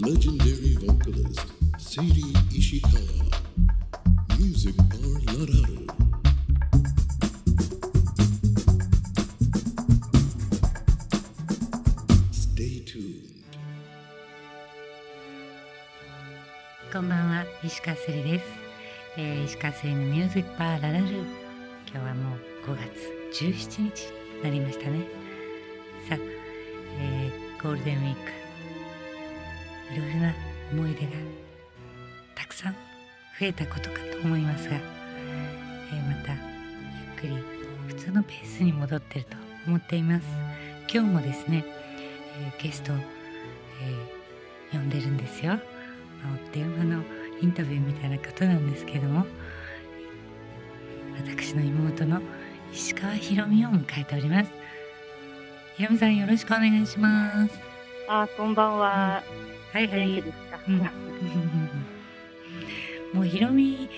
legendary vocalist Sadie Ishikawa. Music Bar Lararu. Stay tuned. こんばんは石川せりです、えー石川せりのミュージックバーララル今日はもう5月17日になりましたねさあ、えーゴールデンウィークいろいろな思い出がたくさん増えたことかと思いますが、えーまたゆっくり普通のペースに戻ってると思っています。今日もですね、えーゲストを、えー呼んでるんですよ。まあお電話のインタビューみたいなことなんですけども私の妹の石川ひろみを迎えております。ひろみさんよろしくお願いします。あ、こんばんは。はいはい。ですか？うん。もうひろみ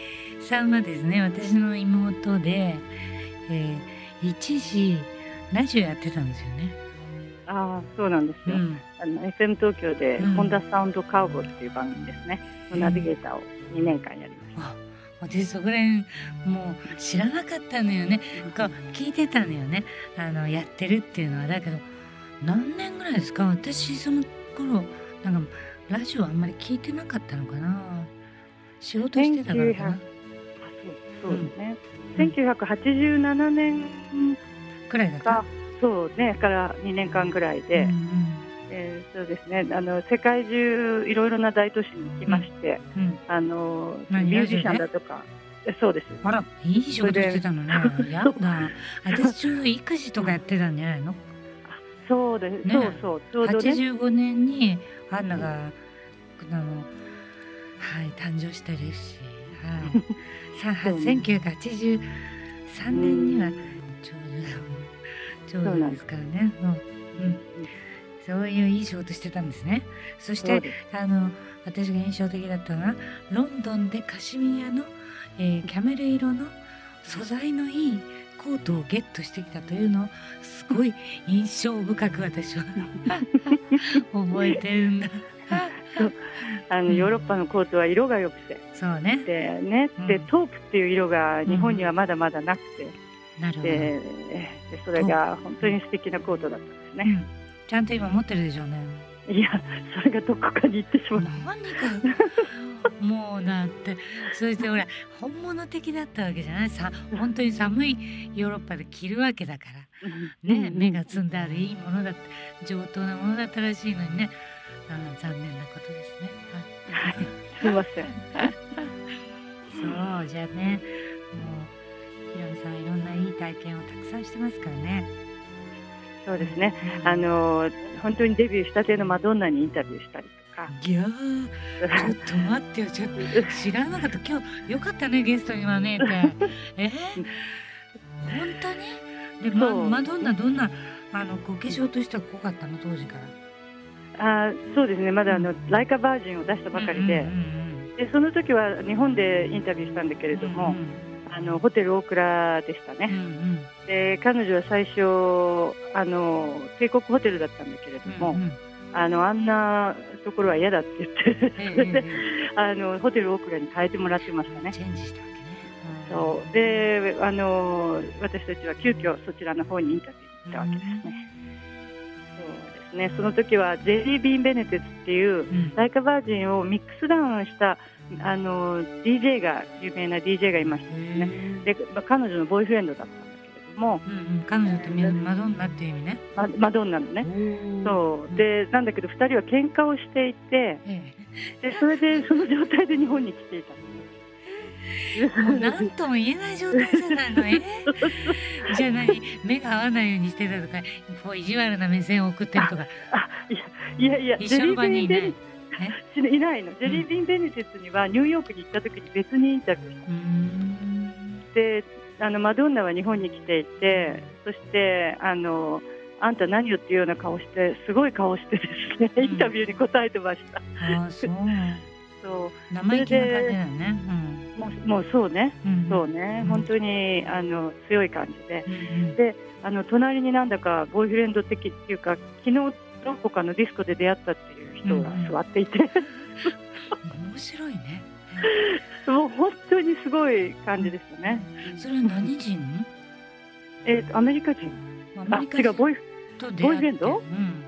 さんはですね私の妹で、えー一時ラジオやってたんですよね。あ、そうなんですよ。うん、あの FM 東京で、うん。ホンダサウンドカーイっていう番組ですね。のナビゲーターを2年間やりましあ私そこら辺もう知らなかったのよね。こう聞いてたのよね。あのやってるっていうのは。だけど何年ぐらいですか？私その頃なんかラジオあんまり聞いてなかったのかな。仕事してたからかな。1900た。あ、そう、ですね。1987年くらいだった？か、そうね、から2年間ぐらいで、うんえーそうですね。あの世界中いろいろな大都市に行きまして、うんうん。あの何ミュージシャンだとか、えそうです。あらいい仕事してたのね。やだ。私ちょうど育児とかやってたんじゃないの？そうです。ね。そうそう。ちょうどね。85年にアンナが、あのはい誕生してるし、はい、さそうね。1983年にはちょうどちょうどですからね。そう,、うん、そういういい仕事してたんですね。そしてあの私が印象的だったのはロンドンでカシミヤの、えーキャメル色の素材のいいコートをゲットしてきたというのをすごい印象深く私は 覚えてるんだ。あのうんヨーロッパのコートは色が良くて、そうね。でね、うんでトープっていう色が日本にはまだまだなくて、なるほど。ででそれが本当に素敵なコートだったんですね。うんちゃんと今持ってるでしょうね。いや、それがどこかに行ってしまった。何か もうだってそしてほら本物的だったわけじゃない。さ本当に寒いヨーロッパで着るわけだから。ね、目が摘んであるいいものだった上等なものだったらしいのにね。あー残念なことですね。はい。はい。すみません。そうじゃあねもうひろみさんいろんないい体験をたくさんしてますからね。そうですね。うん。あの本当にデビューしたてのマドンナにインタビューしたりとか。いやーちょっと待ってよ。ちょっと知らなかった。今日よかったねゲストに招いて。え？ー、本当に？で、ま、マドンナどんなあのご化粧としては濃かったの？当時から。あそうですね。まだあの、ライカバージンを出したばかりで、うんうんでその時は日本でインタビューしたんだけれうんども、あのホテル大倉でしたうんね。うん。で彼女は最初あの帝国ホテルだったんだけれども、うんうんあのあんなところは嫌だって言って、あのホテルオークラに変えてもらってましたね。チェンジしたわけね。そう。であの私たちは急遽そちらの方にインタビューに行ったわけですね。そうですね。その時はジェリー・ビーン・ベネテツっていううん。ライカバージンをミックスダウンしたあの DJ が有名な DJ がいましてででまあ彼女のボーイフレンドだったも、うんうん彼女ってみマドンナっていう意味ね。まマドンナのね。そう。でなんだけど2人は喧嘩をしていてえでそれでその状態で日本に来ていたんえですもう何とも言えない状態じゃないの。え じゃあ何目が合わないようにしてたとかこう意地悪な目線を送ってるとか。あいやいやいや一緒の場にいない。ジェリー。ビーンベネいないの。ジェリービーン・ベネテツにはニューヨークに行った時に別にインタビューしうーん。てあのマドンナは日本に来ていてそしてあのあんた何よっていうような顔してすごい顔してですねうん。インタビューに答えてました、そう。そう。生意気な感じだよね。もうもうそうね。うん。うんそうね、うん。本当にあの強い感じで。うんうん。であの隣になんだかボーイフレンド的っていうか昨日どこかのディスコで出会ったっていう人が座っていて、面白いね。もう本当にすごい感じですよね。それは何人？えーとアメリカ人あアメリカ違うボーイボーイフレンド？うん。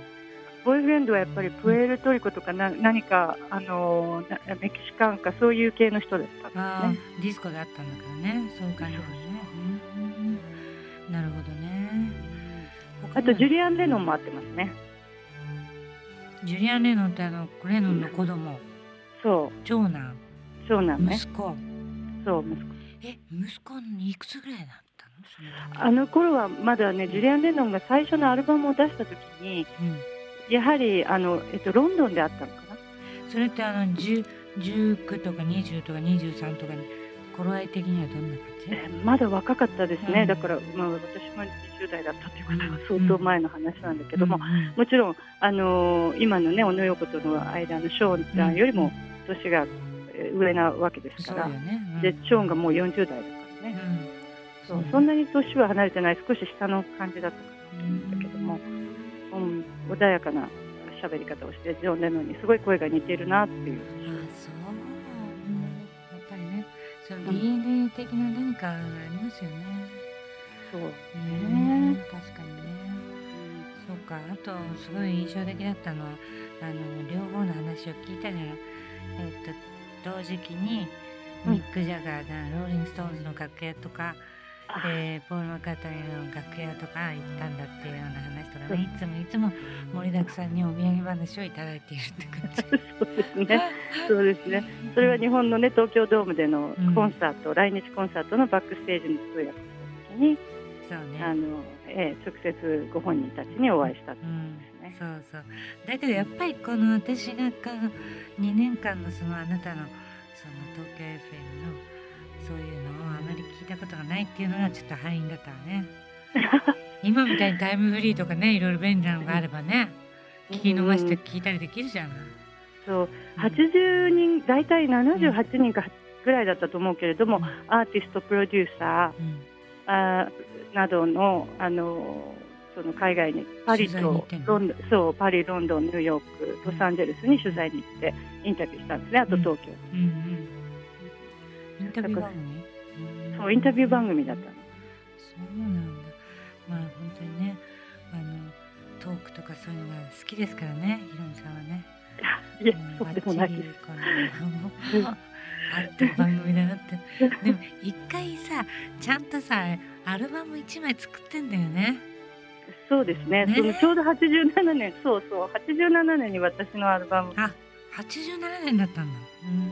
ボーイフレンドはやっぱりプエルトリコとかな何かあのなメキシカンかそういう系の人だったああ、んですね。ディスコであったんだからね。そういう感じだね。うんなるほどね。あとジュリリアン・レノンも会ってますね。ジュリアンレノンってあのレノンの子供、そ長男、うそうなんね。息子。そう息子え、息子にいくつぐらいだったの？あの頃はまだねジュリアン・レノンが最初のアルバムを出した時にうん。やはりあの、えっと、ロンドンであったのかな？それってあの10 19とか20とか23とかに頃合い的にはどんな感じ？えーまだ若かったですね、うんだから、まあ、私も20代だったということはうん相当前の話なんだけども、うんうんもちろん、あのー今のね、小野洋子との間のショーンちゃんよりも年がえー上なわけですから、ね。うん。でショーンがもう40代だからね、う、そう。ん。そんなに年は離れてない、少し下の感じだったかなと思うんだけども、うん、穏やかな喋り方をして、ジョン・レノンにすごい声が似てるなっていう、あそう、うん、やっぱりねその DNA 的な何かがありますよね。そう、うんね確かにね。そうか。あとすごい印象的だったのはあの両方の話を聞いたじゃない。えっと同時期にうんミック・ジャガーがローリング・ストーンズの楽屋とか、あでポール・マッカートニーの楽屋とか行ったんだっていうような話とかねいつもいつも盛りだくさんにお土産話をいただいているって感じ。そうですね。そうですね。それは日本のね東京ドームでのうんコンサート、来日コンサートのバックステージの通訳をした時に、そうね。あの、えー直接ご本人たちにお会いしたうんですね。そうそう。だけどやっぱりこの私がこの2年間のそのあなたのその東京 FM のそういうのをあまり聞いたことがないっていうのがちょっと敗因だったわね。今みたいにタイムフリーとかねいろいろ便利なのがあればね聞き逃して聞いたりできるじゃない、そう、80人、大体78人かぐらいだったと思うけれども、うん。アーティスト、プロデューサうん。ーあーなどの、あの、その海外にパリとロンドン、そう、パリ、ロンドン、ニューヨーク、ロサンゼルスに取材に行ってインタビューしたんですね。あと東京。うんうんインタビュー番組そう、インタビュー番組だったの。そうなんだ。まあ本当にね、あのトークとかそういうのが好きですからね、ひろみさんはね。いや、うんそうでもないバッチリこのあった 番組だなって。でも一回さ、ちゃんとさ、アルバム一枚作ってんだよね。そうですね。ね。そのちょうど87年、そうそう、87年に私のアルバム、あ、87年だったんだ。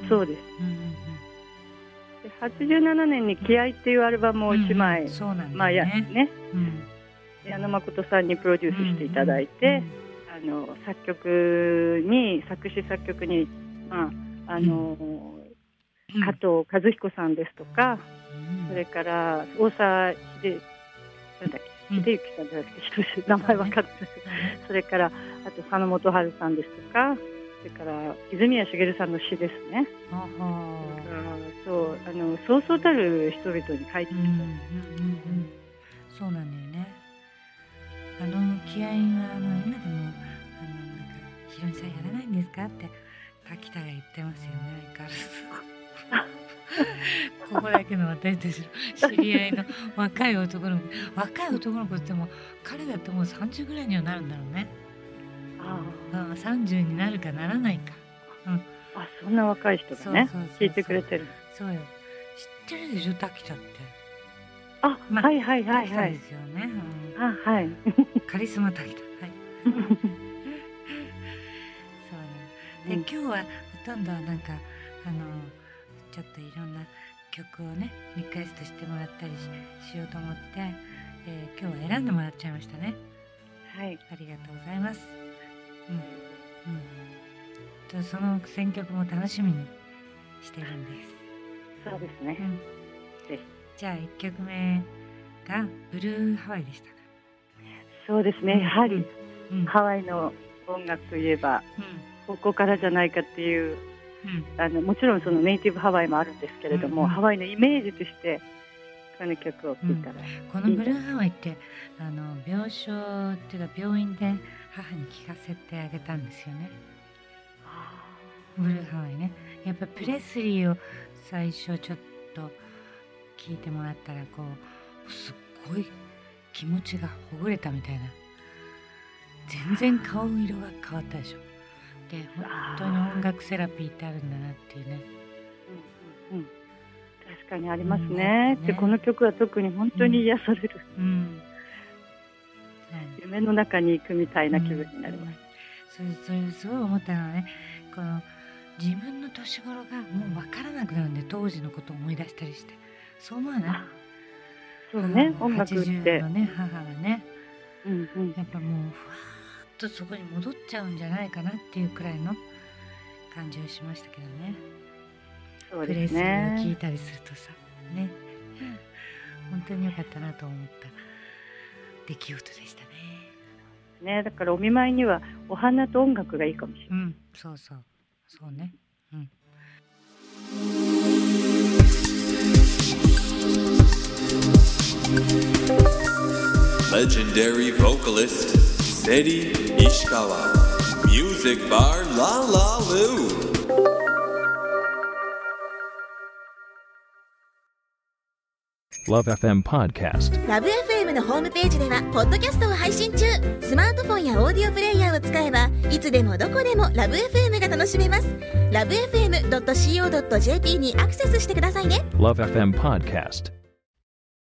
うん、そうです。うんうんで87年に気合っていうアルバムをうん。1枚、うん。そうなんまあやね。ね、うん。矢野誠さんにプロデュースしていただいて、あの作曲に作詞作曲に、まああのうん。加藤和彦さんですとか、うん。それから大沢秀なんだっけうん秀幸さんじゃなくて名前わかんないそれからあと佐野元春さんですとかそれから泉谷しげるさんの詩ですね。あーそうあのそうそうたる人々に書いてうんうんうんうんそうなんだよね。あの気合はあの今でもあのなんかひろみさんやらないんですかって滝田が言ってますよね相変わらず。ここだけの私たちの知り合いの若い男の子若い男の子っても彼だともう30ぐらいにはなるんだろうね。あああ30になるかならないか。ーあそんな若い人がね聞いてくれてるそうよ。知ってるでしょ？滝田って。あ、まあはいはいはいはいすよね。うんあはい カリスマ滝田。はい。そうね。で、うん今日はほとんどなんかあのちょっといろんな曲をねリクエストしてもらったりししようと思って、えー今日は選んでもらっちゃいましたね。はいありがとうございます。うんうん。とその選曲も楽しみにしてるんです。そうですねうんじゃあ一曲目がブルーハワイでしたか？そうですねやはりうん。うん。ハワイの音楽といえばここからじゃないかっていううん。あのもちろんそのネイティブハワイもあるんですけれども、ハワイのイメージとしてこの曲を聴いたら、このブルーハワイってあの病床っていうか病院で母に聞かせてあげたんですよね。ブルーハワイね。やっぱプレスリーを最初ちょっと聞いてもらったらこうすっごい気持ちがほぐれたみたいな。全然顔色が変わったでしょで本当に音楽セラピーってあるんだなっていうね。うんうんうん。確かにありますね。うん。でこの曲は特に本当に癒される、うん。夢の中に行くみたいな気分になります。それそれすごい思ったのはねこの自分の年頃がもう分からなくなるんで当時のことを思い出したりして。そう思わない？そうね、母音楽っ80ての。ね母がね。うんうん。やっぱもうふわとそこに戻っちゃうんじゃないかなっていうくらいの感じをしましたけどね。そうですプレスリーを聞いね。たりするとさね。本当に良かったなと思った出来事でしたね。ね、だからお見舞いにはお花と音楽がいいかもしれない。うんそうそう。そうね。うん。Legendary vocalist Seri Ishikawa. Music bar La La Lu. ラ FM Podcast. ラブ f m のホームページではポッドキャストを配信中スマートフォンやオーディオプレイヤーを使えばいつでもどこでもラブ f m が楽しめますラブ FM.co.jp にアクセスしてくださいね Love FM Podcast.